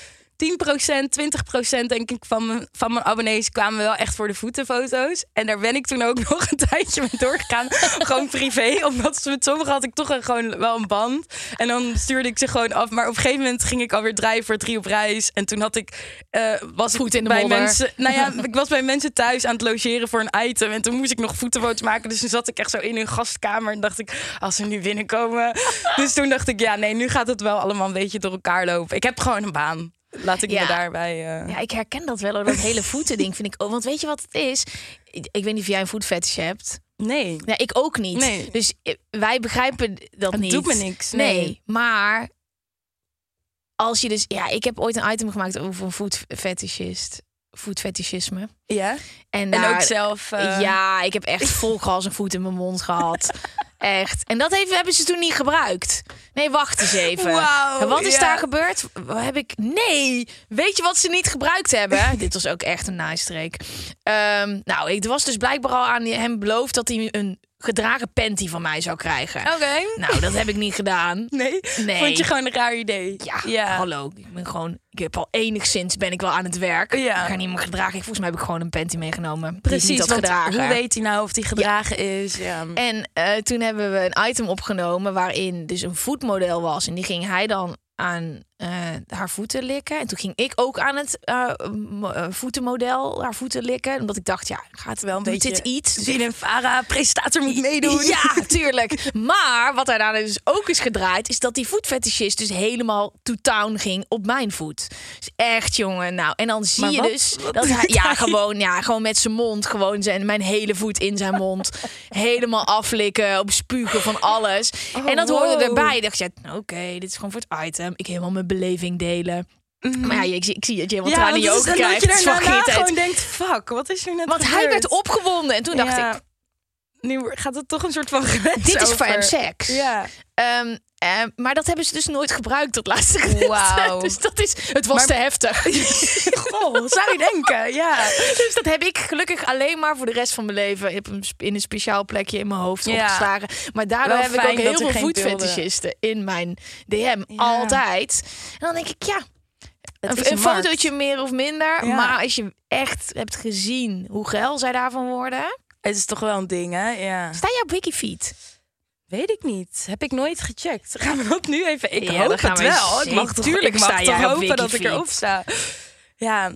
10%, 20% denk ik van mijn, van mijn abonnees kwamen wel echt voor de voetenfoto's. En daar ben ik toen ook nog een tijdje mee doorgegaan. gewoon privé. Omdat met sommigen had ik toch een, gewoon wel een band. En dan stuurde ik ze gewoon af. Maar op een gegeven moment ging ik alweer draaien voor drie op reis. En toen had ik... eh, was ik in de bij modder. mensen... Nou ja, ik was bij mensen thuis aan het logeren voor een item. En toen moest ik nog voetenfoto's maken. Dus toen zat ik echt zo in hun gastkamer. En dacht ik, als ze nu binnenkomen... Dus toen dacht ik, ja nee, nu gaat het wel allemaal een beetje door elkaar lopen. Ik heb gewoon een baan. Laat ik Ja. me daarbij... eh, Ja, ik herken dat wel. hoor, Dat hele voetending vind ik ook. Want weet je wat het is? Ik, ik weet niet of jij een voetfetish hebt. Nee. Ja, ik ook niet. Nee. Dus eh, wij begrijpen dat Het niet. doet me niks, Nee. nee. maar als je dus... Ja, ik heb ooit een item gemaakt over een voetfetischist. Voetfetischisme. Ja. En, En daar- ook zelf... eh, Ja, ik heb echt vol gas een voet in mijn mond gehad. Echt. En dat heeft, hebben ze toen niet gebruikt. Nee, wacht eens even. Wat is ja. daar gebeurd? Wat heb ik... Nee! Weet je wat ze niet gebruikt hebben? Dit was ook echt een naaistreek. Ehm, nou, ik was dus blijkbaar al aan hem beloofd... dat hij een gedragen panty van mij zou krijgen. Oké. Nou, dat heb ik niet gedaan. Nee? Nee. Vond je gewoon een raar idee? Ja, hallo. Ik ben gewoon... Ik heb al enigszins ben ik wel aan het werk. Ja. Ik ga niet meer gedragen. Volgens mij heb ik gewoon een panty meegenomen. Precies, want gedragen. hoe weet hij nou of die gedragen is? Ja. En eh, toen hebben we een item opgenomen waarin dus een voetmodel was. En die ging hij dan aan eh, haar voeten likken. En toen ging ik ook aan het eh, voetenmodel haar voeten likken. Omdat ik dacht, ja, gaat Wel een doet beetje dit iets? Dus Die een Vara-presentator moet meedoen. ja, tuurlijk. Maar wat daarna dus ook is gedraaid, is dat die voetfetischist dus helemaal to town ging op mijn voet. Dus echt, jongen. Nou, en dan zie Maar je wat- dus wat dat hij, ja, gewoon, ja, gewoon met zijn mond, gewoon zijn, mijn hele voet in zijn mond, helemaal aflikken, op spugen van alles. en dat hoorde erbij. Ik dacht, ja, oké, dit is gewoon voor het item. Ik helemaal mijn beleving delen. Maar ja, ik, zie- ik zie dat je helemaal Ja, tranen in je ogen dan dat krijgt. je daarna gewoon denkt, fuck, wat is er net Want hij werd opgewonden en toen dacht ik, Nu gaat het toch een soort van grens dit is voor hem over. seks. Ja. Ehm, eh, maar dat hebben ze dus nooit gebruikt, dat laatste. Wauw. Dus dat is, het was Maar- te heftig. Goh, zou je denken, ja. dus dat heb ik gelukkig alleen maar voor de rest van mijn leven. Heb hem in een speciaal plekje in mijn hoofd Ja. opgeslagen. Maar daardoor Wel heb ik ook heel veel voetfetischisten in mijn DM. Ja. Altijd. En dan denk ik, ja, Het een, een fotootje meer of minder. Ja. Maar als je echt hebt gezien hoe geil zij daarvan worden. Het is toch wel een ding, hè? Ja. Sta je op Wikifeed? Weet ik niet. Heb ik nooit gecheckt. Gaan we dat nu even... Ik Ja, hoop het we wel. Ik mag zeker- toch, tuurlijk ik mag sta toch jij op hopen dat ik erop sta. Ja,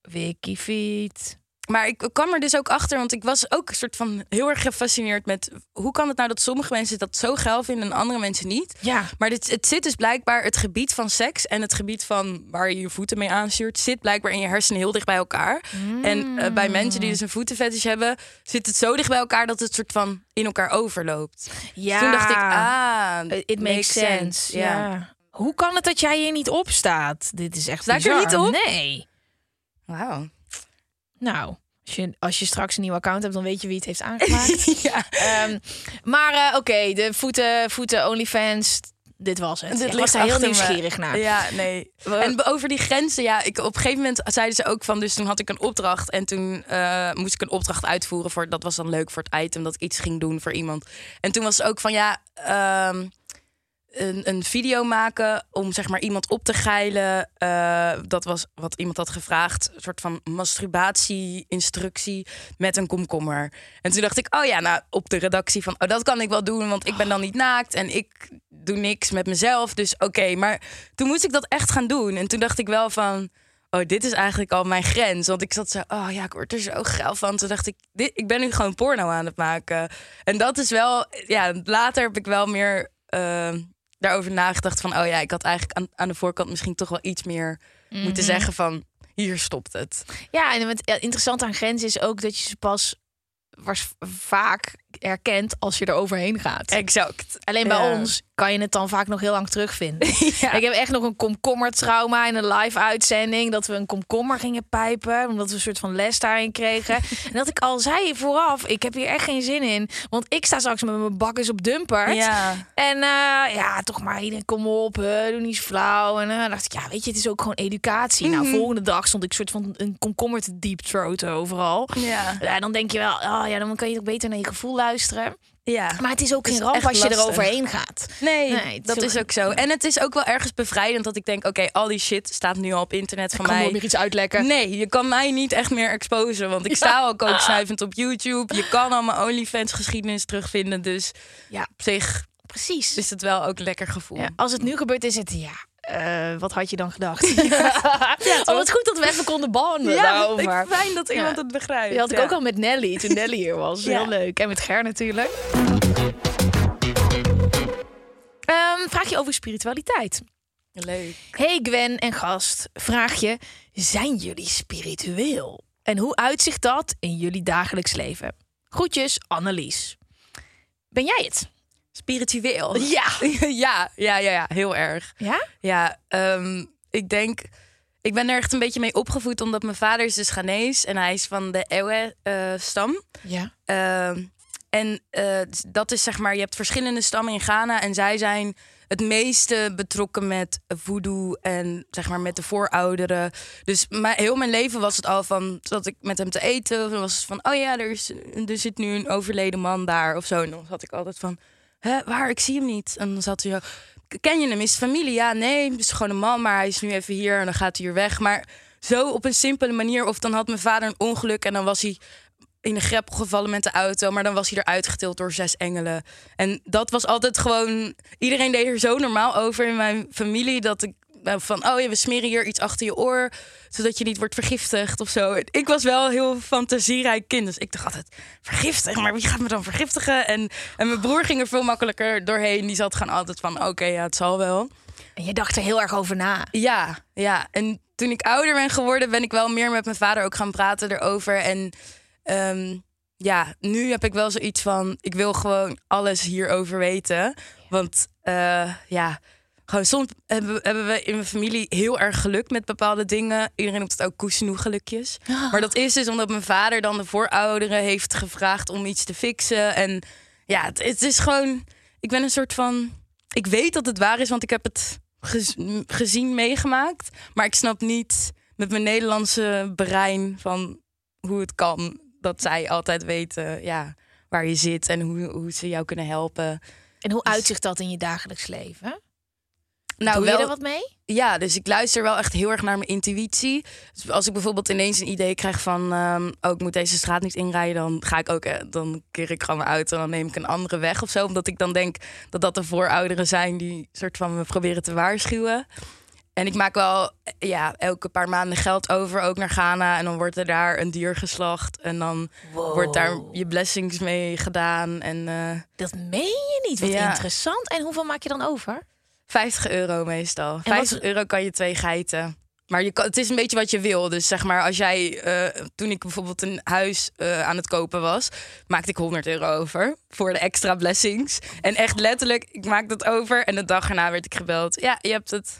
Wikifeed. Maar ik kwam er dus ook achter, want ik was ook een soort van heel erg gefascineerd met hoe kan het nou dat sommige mensen dat zo geil vinden en andere mensen niet. Ja. Maar dit, het zit dus blijkbaar, het gebied van seks en het gebied van waar je je voeten mee aanstuurt, zit blijkbaar in je hersenen heel dicht bij elkaar. En eh, bij mensen die dus een voetenfetish hebben, zit het zo dicht bij elkaar dat het soort van in elkaar overloopt. Ja. Toen dacht ik, ah, It makes sense. Ja. Hoe kan het dat jij hier niet op staat? Dit is echt Sta ik er niet op? Nee. Wauw. Nou, als je, als je straks een nieuw account hebt, dan weet je wie het heeft aangemaakt. ja. Ehm, maar eh, oké, de voeten, voeten OnlyFans, dit was het. Dit was ligt heel me. nieuwsgierig naar. Ja, nee. En over die grenzen, ja, ik, op een gegeven moment zeiden ze ook van, dus toen had ik een opdracht en toen eh, moest ik een opdracht uitvoeren voor, dat was dan leuk voor het item dat ik iets ging doen voor iemand. En toen was het ook van, ja, ehm, een, een video maken om zeg maar iemand op te geilen. Eh, dat was wat iemand had gevraagd, een soort van masturbatie-instructie met een komkommer. En toen dacht ik, oh ja, nou op de redactie van, oh dat kan ik wel doen, want ik ben dan niet naakt en ik doe niks met mezelf, dus oké. Maar toen moest ik dat echt gaan doen en toen dacht ik wel van, oh dit is eigenlijk al mijn grens, want ik zat zo, oh ja, ik word er zo geil van. Toen dacht ik, dit, ik ben nu gewoon porno aan het maken. En dat is wel, ja, later heb ik wel meer eh, daarover nagedacht van, oh ja, ik had eigenlijk aan, aan de voorkant misschien toch wel iets meer moeten zeggen van, hier stopt het. Ja, en het interessante aan grenzen is ook dat je ze pas was vaak herkent als je er overheen gaat. Exact. Alleen bij Ja. ons kan je het dan vaak nog heel lang terugvinden. Ja. Ik heb echt nog een komkommertrauma in een live uitzending. Dat we een komkommer gingen pijpen. Omdat we een soort van les daarin kregen. en dat ik al zei vooraf, ik heb hier echt geen zin in. Want ik sta straks met mijn bakkers op dumpert. Ja. En eh, ja, toch maar iedereen, kom op, doe niet zo flauw. En eh, dacht ik, ja, weet je, het is ook gewoon educatie. Nou, Mhm. volgende dag stond ik soort van een komkommer te deep throaten overal. Ja. Ja, dan denk je wel, oh ja, dan kan je toch beter naar je gevoel luisteren. Ja. Maar het is ook geen ramp als je er lastig. overheen gaat. Nee, dat is ook- zo. En het is ook wel ergens bevrijdend dat ik denk, oké, al die shit staat nu al op internet van kan mij. nooit meer iets uitlekken. Nee, je kan mij niet echt meer exposen, want ik sta ook ook snuivend op YouTube. Je kan al mijn OnlyFans geschiedenis terugvinden, dus Ja. op zich Precies. is het wel ook lekker gevoel. Ja, als het nu gebeurt, is het ja. Eh, wat had je dan gedacht? oh, wat goed dat we even konden banden Ja, daarover. ik fijn dat iemand Ja. het begrijpt. Die had ik Ja. ook al met Nelly, toen Nelly hier was. Ja. Heel leuk. En met Ger natuurlijk. Ehm, vraag je over spiritualiteit. Leuk. Hey Gwen en gast, vraag je, zijn jullie spiritueel? En hoe uitzicht dat in jullie dagelijks leven? Groetjes, Annelies. Ben jij het? Spiritueel. Ja. ja, ja, ja, ja, heel erg. Ja? Ja, ehm, ik denk... Ik ben er echt een beetje mee opgevoed, omdat mijn vader is dus Ghanese en hij is van de Ewe-stam. Ja. Ehm, en eh, dat is zeg maar, je hebt verschillende stammen in Ghana en zij zijn het meeste betrokken met voodoo en zeg maar met de voorouderen. Dus maar heel mijn leven was het al van dat ik met hem te eten, of was het van oh ja, er, is, er zit nu een overleden man daar of zo. En dan zat ik altijd van, hè, waar? Ik zie hem niet. En dan zat hij zo, ken je hem? Is familie? Ja, nee, het is gewoon een man, maar hij is nu even hier en dan gaat hij weer weg. Maar zo op een simpele manier. Of dan had mijn vader een ongeluk en dan was hij in een greppel gevallen met de auto. Maar dan was hij eruit getild door zes engelen. En dat was altijd gewoon... Iedereen deed er zo normaal over in mijn familie... dat ik van, oh ja, we smeren hier iets achter je oor... zodat je niet wordt vergiftigd of zo. Ik was wel heel fantasierijk kind. Dus ik dacht altijd, vergiftigen? Maar wie gaat me dan vergiftigen? En, en mijn broer ging er veel makkelijker doorheen. Die zat gewoon altijd van, oké, ja, het zal wel. En je dacht er heel erg over na. Ja, ja. En toen ik ouder ben geworden, ben ik wel meer met mijn vader ook gaan praten erover. En ehm, ja, nu heb ik wel zoiets van: ik wil gewoon alles hierover weten. Want eh, ja, gewoon soms hebben, we- in mijn familie heel erg geluk met bepaalde dingen. Iedereen noemt het ook koesenoe gelukjes. Maar dat is dus omdat mijn vader dan de voorouderen heeft gevraagd om iets te fixen. En ja, het, het is gewoon. Ik ben een soort van. Ik weet dat het waar is, want ik heb het gez- gezien, meegemaakt. Maar ik snap niet met mijn Nederlandse brein van hoe het kan dat zij altijd weten ja, waar je zit en hoe, hoe ze jou kunnen helpen. En hoe uitzicht dat in je dagelijks leven? Nou, Doe je wel- er wat mee? Ja, dus ik luister wel echt heel erg naar mijn intuïtie. Dus als ik bijvoorbeeld ineens een idee krijg van... ehm, oh, ik moet deze straat niet inrijden... dan ga ik ook... eh, dan keer ik gewoon mijn auto en dan neem ik een andere weg of zo. Omdat ik dan denk dat dat de voorouderen zijn... die soort van me proberen te waarschuwen. En ik maak wel eh, ja, elke paar maanden geld over, ook naar Ghana. En dan wordt er daar een dier geslacht. En dan wordt daar je blessings mee gedaan. En eh, Dat meen je niet. Wat Ja. interessant. En hoeveel maak je dan over? 50 euro meestal. wat- 50 euro kan je twee geiten. Maar je kan, het is een beetje wat je wil. Dus zeg maar, als jij, eh, toen ik bijvoorbeeld een huis eh, aan het kopen was, maakte ik 100 euro over voor de extra blessings. En echt letterlijk, ik maakte het over en de dag erna werd ik gebeld. Ja, je hebt het.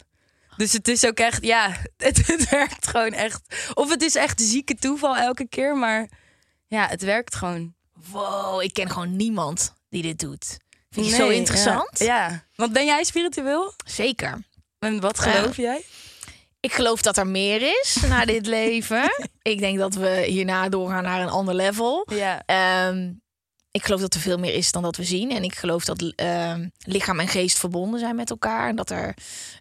Dus het is ook echt, ja, het, het werkt gewoon echt. Of het is echt zieke toeval elke keer, maar ja, het werkt gewoon. Wow, ik ken gewoon niemand die dit doet. Vind je zo interessant? Ja, ja. Want ben jij spiritueel? Zeker. En wat geloof jij? Ik geloof dat er meer is na dit leven. Ik denk dat we hierna doorgaan naar een ander level. Ja. Ehm, ik geloof dat er veel meer is dan dat we zien. En ik geloof dat ehm, lichaam en geest verbonden zijn met elkaar. En dat er.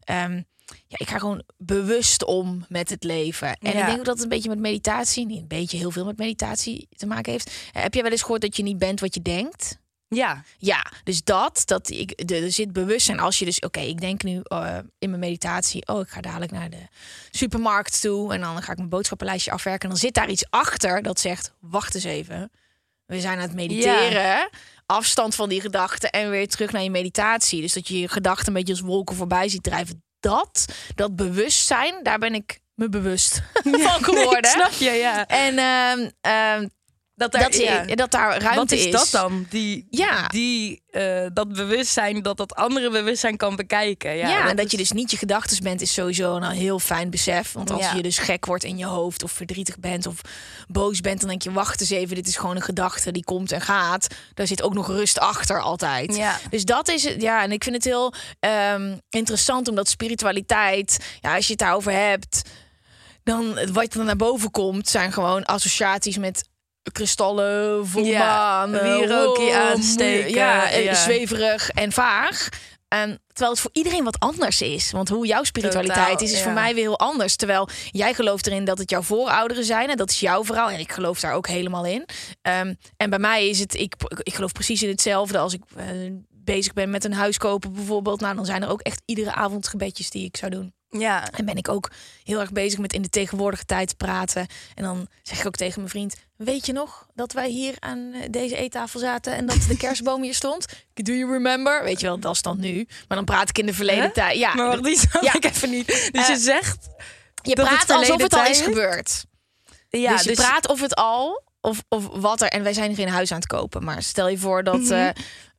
ehm, ja, ik ga gewoon bewust om met het leven. En Ja. ik denk ook dat het een beetje met meditatie, niet een beetje heel veel met meditatie te maken heeft. Eh, heb jij wel eens gehoord dat je niet bent wat je denkt? Ja. Ja, dus dat, dat ik, er zit bewustzijn. Als je dus, oké, ik denk nu eh, in mijn meditatie, oh, ik ga dadelijk naar de supermarkt toe en dan ga ik mijn boodschappenlijstje afwerken. En dan zit daar iets achter dat zegt, wacht eens even, we zijn aan het mediteren. Afstand van die gedachten en weer terug naar je meditatie. Dus dat je je gedachten een beetje als wolken voorbij ziet drijven. Dat, dat bewustzijn, daar ben ik me bewust van geworden. snap je, ja. En ehm, ehm, Dat, dat, ja. dat daar ruimte Wat is, dat dan? Die, Ja. die, eh, dat bewustzijn, dat dat andere bewustzijn kan bekijken. Ja, Ja, en dat is- je dus niet je gedachten bent, is sowieso een heel fijn besef. Want als Ja. je dus gek wordt in je hoofd of verdrietig bent of boos bent, dan denk je, wacht eens even, dit is gewoon een gedachte die komt en gaat. Daar zit ook nog rust achter altijd. Ja. Dus dat is het, ja, en ik vind het heel ehm, interessant omdat spiritualiteit, ja, als je het daarover hebt, dan wat er naar boven komt, zijn gewoon associaties met kristallen, volle Ja, wow, aansteken, Ja, eh, ja. zweverig en vaag. En terwijl het voor iedereen wat anders is. Want hoe jouw spiritualiteit Totaal, is, is ja. voor mij weer heel anders. Terwijl jij gelooft erin dat het jouw voorouderen zijn. En dat is jouw verhaal. En ik geloof daar ook helemaal in. Ehm, en bij mij is het, ik, ik geloof precies in hetzelfde. Als ik eh, bezig ben met een huis kopen bijvoorbeeld. Nou, dan zijn er ook echt iedere avond gebedjes die ik zou doen. Ja, En ben ik ook heel erg bezig met in de tegenwoordige tijd te praten. En dan zeg ik ook tegen mijn vriend: Weet je nog dat wij hier aan eh, deze eettafel zaten en dat de kerstboom hier stond? Do you remember? Weet je wel, dat is dan nu. Maar dan praat ik in de verleden Huh? tijd. Ja, maar wacht, die snap Ja. ik even niet. Dus Eh, je zegt... je het praat alsof het al is gebeurd. Ja, dus je praat of het al, of, of wat er. En wij zijn geen huis aan het kopen. Maar stel je voor dat Mhm. eh,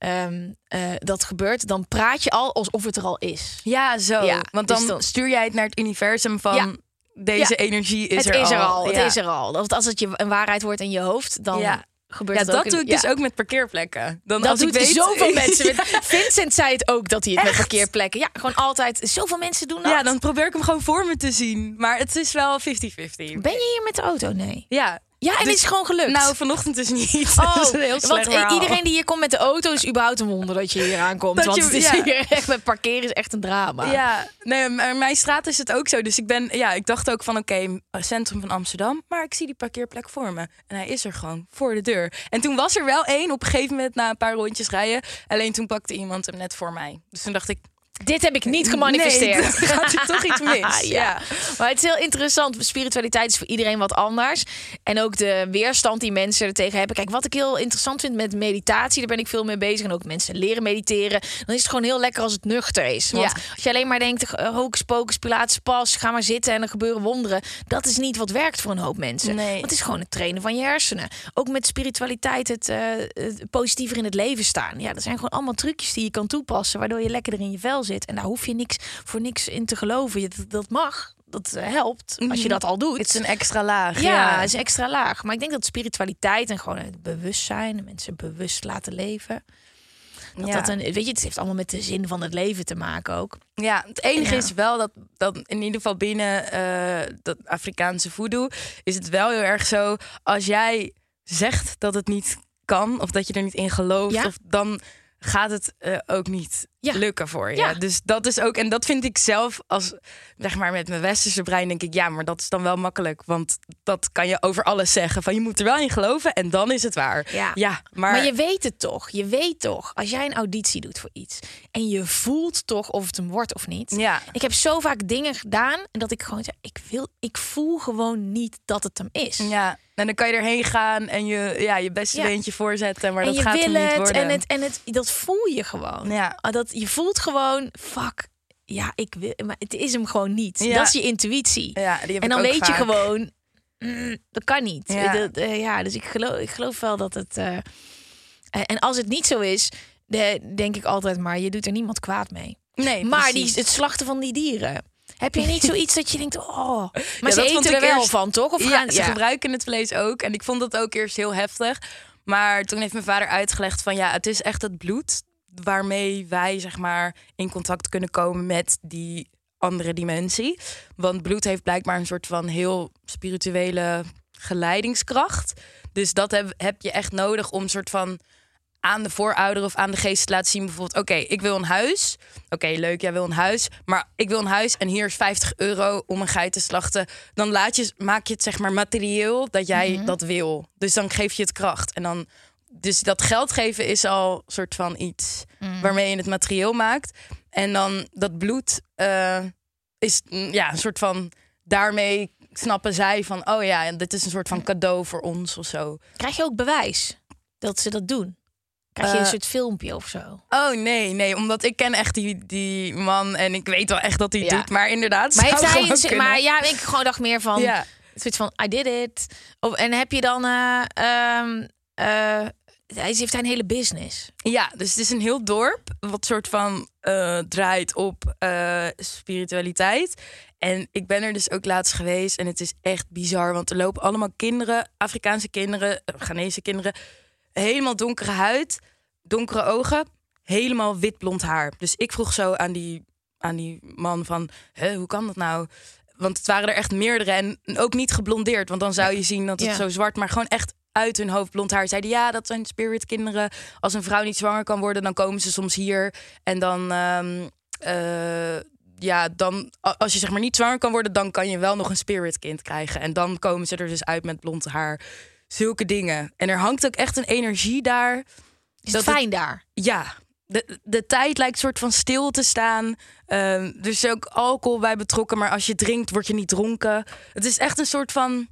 ehm, eh, dat gebeurt, dan praat je al alsof het er al is. Ja, zo. Ja, Want dus dan, stuur jij het naar het universum van... Ja. Deze energie is het er is er al. Het is er al. Want als het je een waarheid wordt in je hoofd, dan gebeurt Ja, dat in- doe ik dus ja. ook met parkeerplekken. Dan Dat als doet ik weet, zoveel mensen. Ja. Vincent zei het ook dat hij het met parkeerplekken. Ja, gewoon altijd. Zoveel mensen doen dat. Ja, dan probeer ik hem gewoon voor me te zien. Maar het is wel 50-50. Ben je hier met de auto? Nee. Ja. Ja, en Dus- het is gewoon gelukt. Nou, vanochtend dus niet. Oh, dat is een heel want verhaal. iedereen die hier komt met de auto is überhaupt een wonder dat je hier aankomt. Dat want je- het is ja. hier echt met parkeren is echt een drama. Ja, nee, maar mijn straat is het ook zo. Dus ik ben, ja, ik dacht ook van, oké, centrum van Amsterdam, maar ik zie die parkeerplek voor me. En hij is er gewoon voor de deur. En toen was er wel één op een gegeven moment na een paar rondjes rijden. Alleen toen pakte iemand hem net voor mij. Dus toen dacht ik, Dit heb ik niet gemanifesteerd. Nee, gaat er toch iets mis. ja. ja. Maar het is heel interessant. Spiritualiteit is voor iedereen wat anders. En ook de weerstand die mensen er tegen hebben. Kijk, wat ik heel interessant vind met meditatie, daar ben ik veel mee bezig. En ook mensen leren mediteren. Dan is het gewoon heel lekker als het nuchter is. Want Ja. als je alleen maar denkt, eh, hocus pocus, pilates pas, ga maar zitten en er gebeuren wonderen. Dat is niet wat werkt voor een hoop mensen. Nee. Want het is gewoon het trainen van je hersenen. Ook met spiritualiteit het, eh, het positiever in het leven staan. Ja, dat zijn gewoon allemaal trucjes die je kan toepassen. Waardoor je lekkerder in je vel zit. En daar hoef je niks voor niks in te geloven. Je- Dat, dat mag. Dat eh, helpt als je dat al doet. Het is een extra laag. ja, Ja, het is extra laag. Maar ik denk dat spiritualiteit en gewoon het bewustzijn, en mensen bewust laten leven. Dat Ja. dat een, weet je, het heeft allemaal met de zin van het leven te maken ook. Ja, het enige Ja. is wel dat, dat in ieder geval binnen eh, dat Afrikaanse voodoo is het wel heel erg zo. Als jij zegt dat het niet kan of dat je er niet in gelooft, Ja. of dan gaat het eh, ook niet ja. lukken voor je. Ja. Dus dat is ook, en dat vind ik zelf als, zeg maar, met mijn westerse brein, denk ik, ja, maar dat is dan wel makkelijk. Want dat kan je over alles zeggen. Van je moet er wel in geloven en dan is het waar. Ja. ja maar, Maar je weet het toch. Je weet toch, als jij een auditie doet voor iets en je voelt toch of het hem wordt of niet. Ja. Ik heb zo vaak dingen gedaan en dat ik gewoon zeg, ik wil, ik voel gewoon niet dat het hem is. Ja, en dan kan je erheen gaan en je, ja, je beste Ja. beentje voorzetten, maar en dat gaat hem niet worden. en het en het dat voel je gewoon. Ja. Ah, Dat je voelt gewoon, fuck. Ja, ik wil, maar het is hem gewoon niet. Ja. Dat is je intuïtie. Ja, die heb en dan weet je gewoon, mm, dat kan niet. Ja. Dat, eh, ja, dus ik geloof, ik geloof wel dat het. eh, eh, en als het niet zo is, de, denk ik altijd maar, je doet er niemand kwaad mee. Nee, maar die, het slachten van die dieren. Heb je niet zoiets dat je denkt, oh, maar Ja, ze dat vond eten er wel eerst- van, toch? Of ja, gaan, ze gebruiken het vlees ook. En ik vond dat ook eerst heel heftig. Maar toen heeft mijn vader uitgelegd van ja, het is echt het bloed waarmee wij zeg maar in contact kunnen komen met die andere dimensie. Want bloed heeft blijkbaar een soort van heel spirituele geleidingskracht. Dus dat heb, heb je echt nodig om een soort van aan de voorouder of aan de geest te laten zien. Bijvoorbeeld, oké, ik wil een huis. Oké, leuk, jij wil een huis. Maar ik wil een huis en hier is 50 euro om een geit te slachten. Dan laat je, maak je het zeg maar materieel dat jij dat wil. Dus dan geef je het kracht. En dan, dus dat geld geven is al een soort van iets waarmee je het materieel maakt. En dan dat bloed eh, is mm, ja, een soort van daarmee snappen zij van, oh ja, dit is een soort van cadeau voor ons of zo. Krijg je ook bewijs dat ze dat doen? Krijg je een Eh, soort filmpje of zo? Oh nee, nee, omdat ik ken echt die, die man en ik weet wel echt dat hij Ja. doet. Maar inderdaad, Maar heeft zou hij, een- maar ja, ik gewoon dacht meer van, Ja. zoiets van, I did it. Of, en heb je dan, eh, hij heeft hij een hele business. Ja, dus het is een heel dorp wat soort van eh, draait op eh, spiritualiteit. En ik ben er dus ook laatst geweest en het is echt bizar. Want er lopen allemaal kinderen, Afrikaanse kinderen, Ghanese kinderen. Helemaal donkere huid, donkere ogen, helemaal wit blond haar. Dus ik vroeg zo aan die, aan die man van, hoe kan dat nou? Want het waren er echt meerdere en ook niet geblondeerd. Want dan zou je zien dat het Ja. zo zwart, maar gewoon echt uit hun hoofd blond haar. Zeiden ja, dat zijn spirit kinderen. Als een vrouw niet zwanger kan worden, dan komen ze soms hier. En dan, ehm, eh, ja, dan als je zeg maar niet zwanger kan worden, dan kan je wel nog een spirit kind krijgen. En dan komen ze er dus uit met blond haar. Zulke dingen. En er hangt ook echt een energie daar. Is het het- fijn daar? Ja, de, de tijd lijkt soort van stil te staan. Ehm, er is ook alcohol bij betrokken, maar als je drinkt, word je niet dronken. Het is echt een soort van,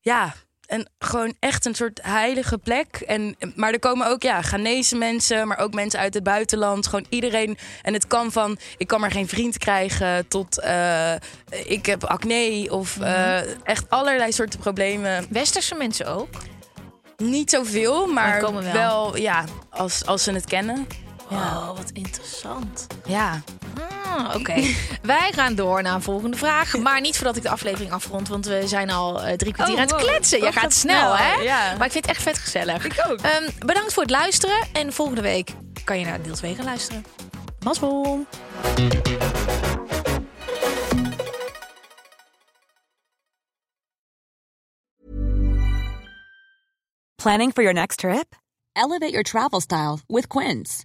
ja, en gewoon echt een soort heilige plek. En, maar er komen ook, ja, Ghanese mensen, maar ook mensen uit het buitenland. Gewoon iedereen. En het kan van, ik kan maar geen vriend krijgen, tot eh, ik heb acne of eh, echt allerlei soorten problemen. Westerse mensen ook? Niet zoveel, maar wel. wel, ja, als, als ze het kennen. Oh, wat interessant. Ja. Ah, Oké, wij gaan door naar een volgende vraag. Maar niet voordat ik de aflevering afrond, want we zijn al eh, drie kwartier Oh, aan het wow. kletsen. Jij Oh, gaat snel, snel, hè? ja. Maar ik vind het echt vet gezellig. Ik ook. Ehm, bedankt voor het luisteren. En volgende week kan je naar deel 2 gaan luisteren. Mazbol. Planning for your next trip? Elevate your travel style with Quince.